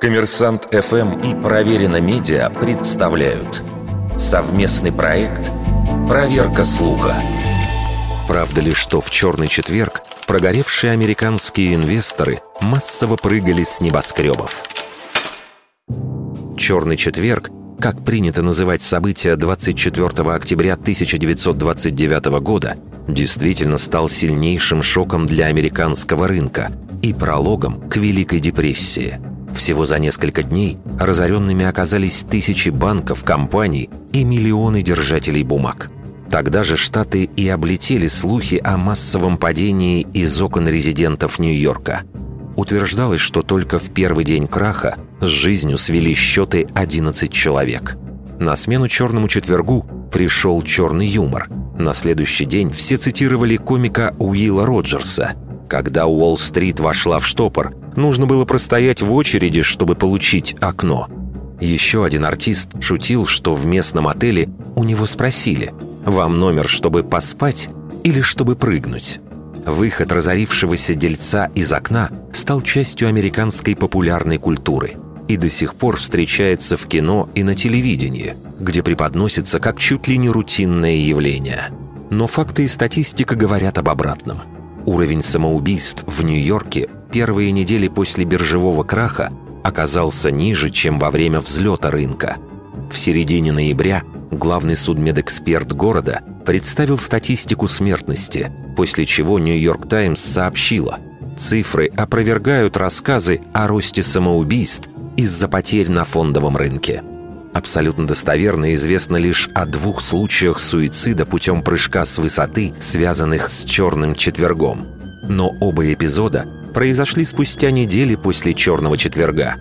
Коммерсант ФМ и Проверено Медиа представляют совместный проект «Проверка слуха». Правда ли, что в черный четверг прогоревшие американские инвесторы массово прыгали с небоскребов? Черный четверг, как принято называть события 24 октября 1929 года, действительно стал сильнейшим шоком для американского рынка и прологом к Великой депрессии – всего за несколько дней разоренными оказались тысячи банков, компаний и миллионы держателей бумаг. Тогда же Штаты и облетели слухи о массовом падении из окон резидентов Нью-Йорка. Утверждалось, что только в первый день краха с жизнью свели счеты 11 человек. На смену «Черному четвергу» пришел черный юмор. На следующий день все цитировали комика Уилла Роджерса. Когда Уолл-стрит вошла в штопор, Нужно было простоять в очереди, чтобы получить окно. Еще один артист шутил, что в местном отеле у него спросили «Вам номер, чтобы поспать или чтобы прыгнуть?» Выход разорившегося дельца из окна стал частью американской популярной культуры и до сих пор встречается в кино и на телевидении, где преподносится как чуть ли не рутинное явление. Но факты и статистика говорят об обратном. Уровень самоубийств в Нью-Йорке первые недели после биржевого краха оказался ниже, чем во время взлета рынка. В середине ноября главный судмедэксперт города представил статистику смертности, после чего «Нью-Йорк Таймс» сообщила, цифры опровергают рассказы о росте самоубийств из-за потерь на фондовом рынке. Абсолютно достоверно известно лишь о двух случаях суицида путем прыжка с высоты, связанных с «Черным четвергом». Но оба эпизода произошли спустя недели после «Черного четверга».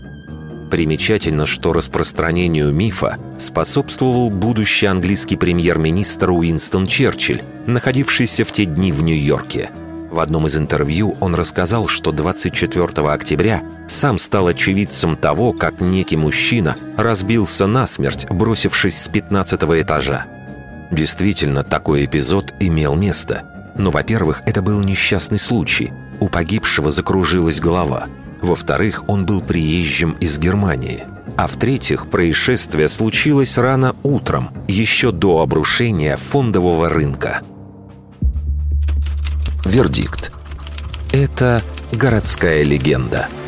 Примечательно, что распространению мифа способствовал будущий английский премьер-министр Уинстон Черчилль, находившийся в те дни в Нью-Йорке. В одном из интервью он рассказал, что 24 октября сам стал очевидцем того, как некий мужчина разбился насмерть, бросившись с 15 этажа. Действительно, такой эпизод имел место. Но, во-первых, это был несчастный случай – у погибшего закружилась голова. Во-вторых, он был приезжим из Германии. А в-третьих, происшествие случилось рано утром, еще до обрушения фондового рынка. Вердикт. Это городская легенда –